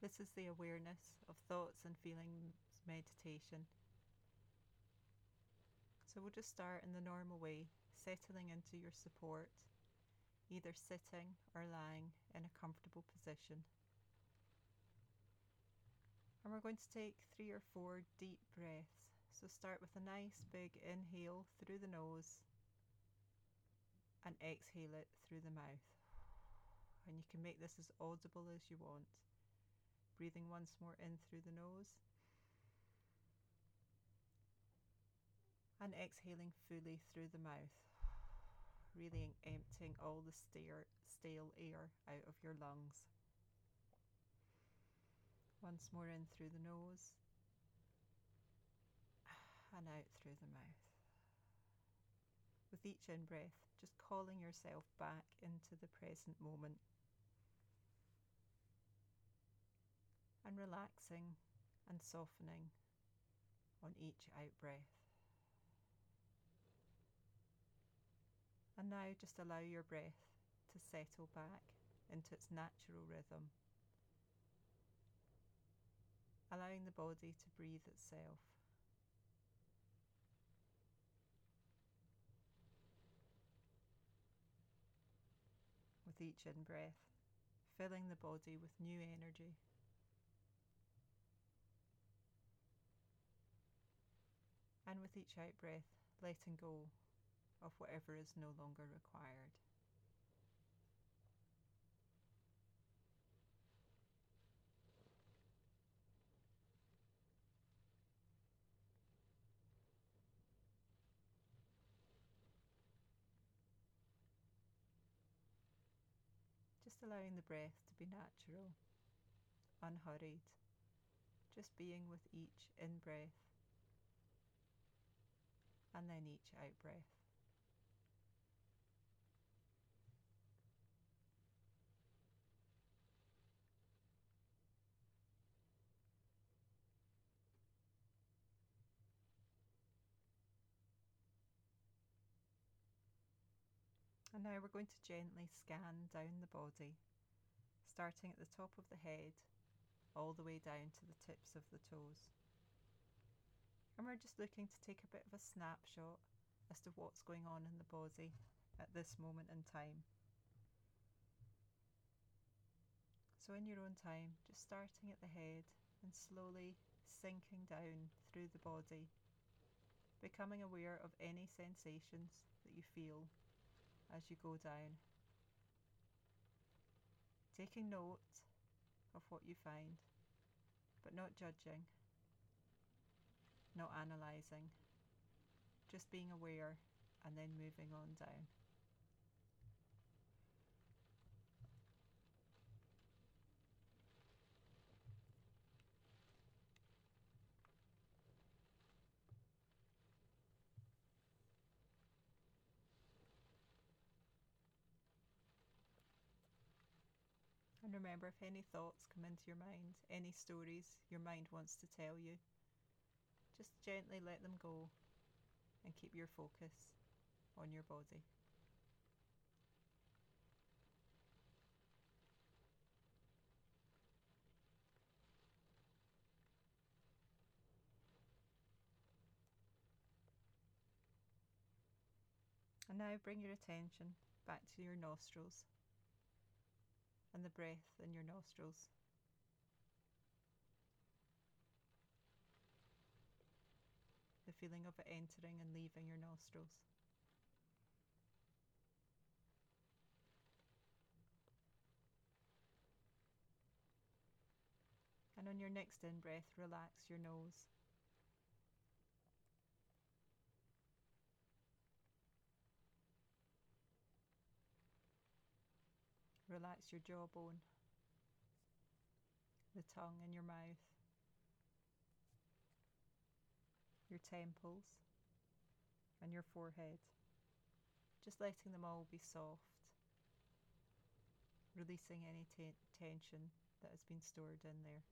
This is the awareness of thoughts and feelings meditation. So we'll just start in the normal way, settling into your support, either sitting or lying in a comfortable position. And we're going to take three or four deep breaths. So start with a nice big inhale through the nose and exhale it through the mouth. And you can make this as audible as you want. Breathing once more in through the nose. And exhaling fully through the mouth. Really emptying all the stale, stale air out of your lungs. Once more in through the nose and out through the mouth. With each in breath, just calling yourself back into the present moment. And relaxing and softening on each out breath. And now just allow your breath to settle back into its natural rhythm, allowing the body to breathe itself. With each in breath, filling the body with new energy. And with each out breath, letting go of whatever is no longer required. Just allowing the breath to be natural, unhurried, just being with each in breath and then each out breath. And now we're going to gently scan down the body, starting at the top of the head all the way down to the tips of the toes. And we're just looking to take a bit of a snapshot as to what's going on in the body at this moment in time. So, in your own time, just starting at the head and slowly sinking down through the body, becoming aware of any sensations that you feel as you go down. Taking note of what you find, but not judging not analysing, just being aware and then moving on down. And remember, if any thoughts come into your mind, any stories your mind wants to tell you, just gently let them go and keep your focus on your body. And now bring your attention back to your nostrils and the breath in your nostrils. The feeling of it entering and leaving your nostrils. And on your next in breath, relax your nose. Relax your jawbone, the tongue in your mouth. Your temples, and your forehead. Just letting them all be soft, releasing any t- tension that has been stored in there.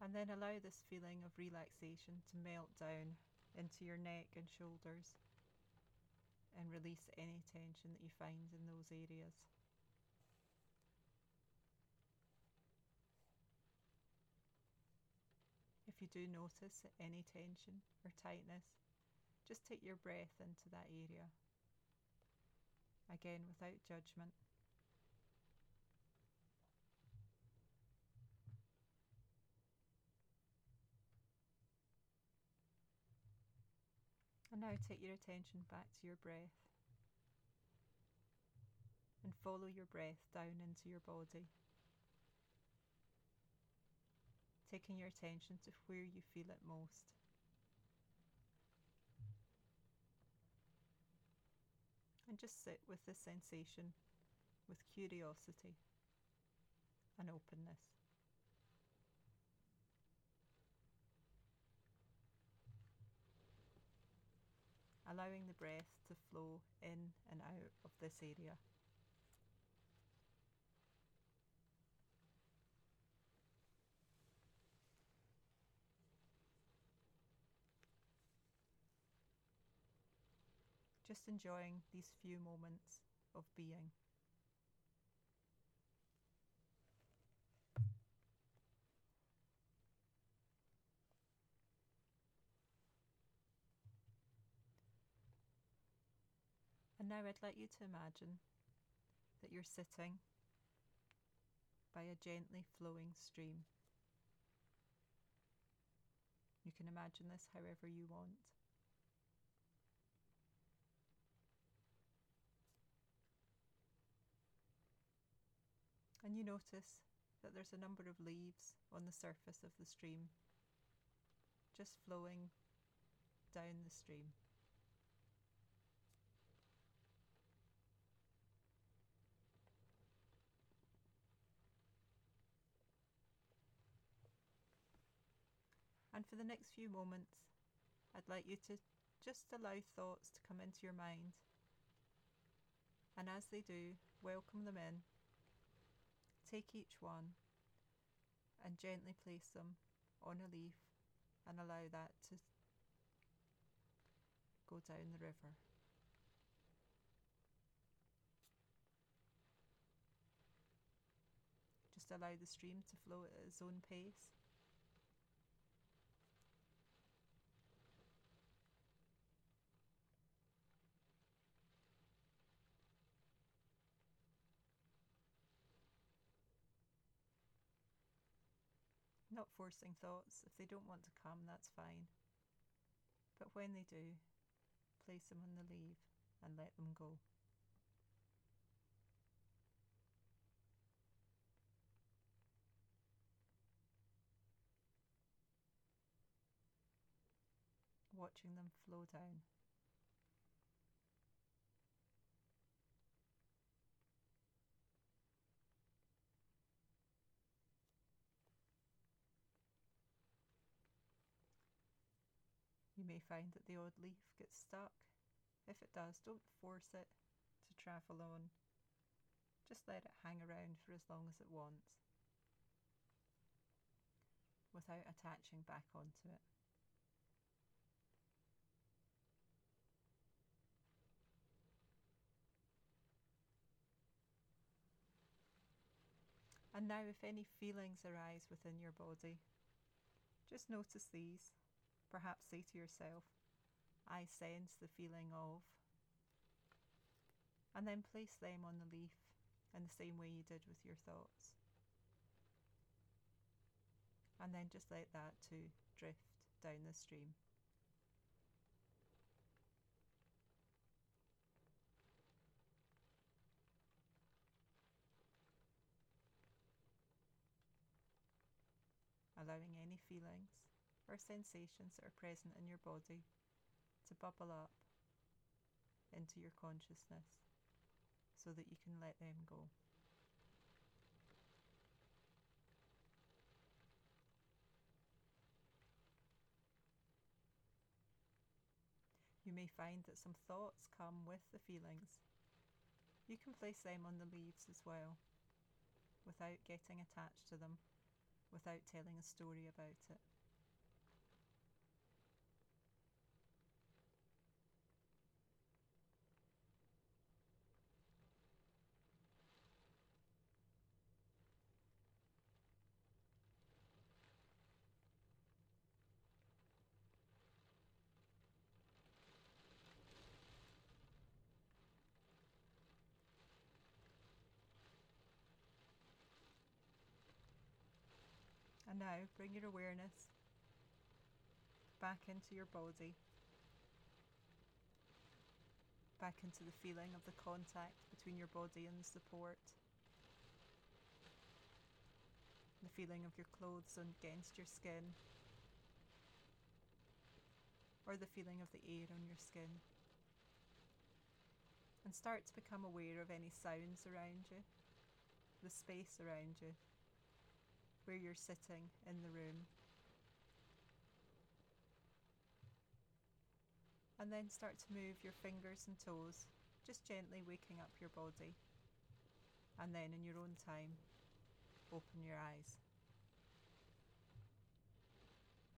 And then allow this feeling of relaxation to melt down into your neck and shoulders, and release any tension that you find in those areas. If you do notice any tension or tightness, just take your breath into that area. Again, without judgment. And now take your attention back to your breath and follow your breath down into your body. Taking your attention to where you feel it most. And just sit with the sensation with curiosity and openness. allowing the breath to flow in and out of this area. Enjoying these few moments of being. And now I'd like you to imagine that you're sitting by a gently flowing stream. You can imagine this however you want. You notice that there's a number of leaves on the surface of the stream, just flowing down the stream. And for the next few moments, I'd like you to just allow thoughts to come into your mind. And as they do, welcome them in. Take each one and gently place them on a leaf and allow that to go down the river. Just allow the stream to flow at its own pace. Not forcing thoughts. If they don't want to come, that's fine. But when they do, place them on the leaf and let them go. Watching them flow down. May find that the odd leaf gets stuck. If it does, don't force it to travel on. Just let it hang around for as long as it wants without attaching back onto it. And now, if any feelings arise within your body, just notice these Perhaps say to yourself, I sense the feeling of, and then place them on the leaf in the same way you did with your thoughts. And then just let that too drift down the stream. Allowing any feelings or sensations that are present in your body to bubble up into your consciousness so that you can let them go. You may find that some thoughts come with the feelings. You can place them on the leaves as well without getting attached to them, without telling a story about it. And now bring your awareness back into your body, back into the feeling of the contact between your body and the support, the feeling of your clothes against your skin, or the feeling of the air on your skin. And start to become aware of any sounds around you, the space around you, where you're sitting in the room. And then start to move your fingers and toes, just gently waking up your body. And then, in your own time, open your eyes.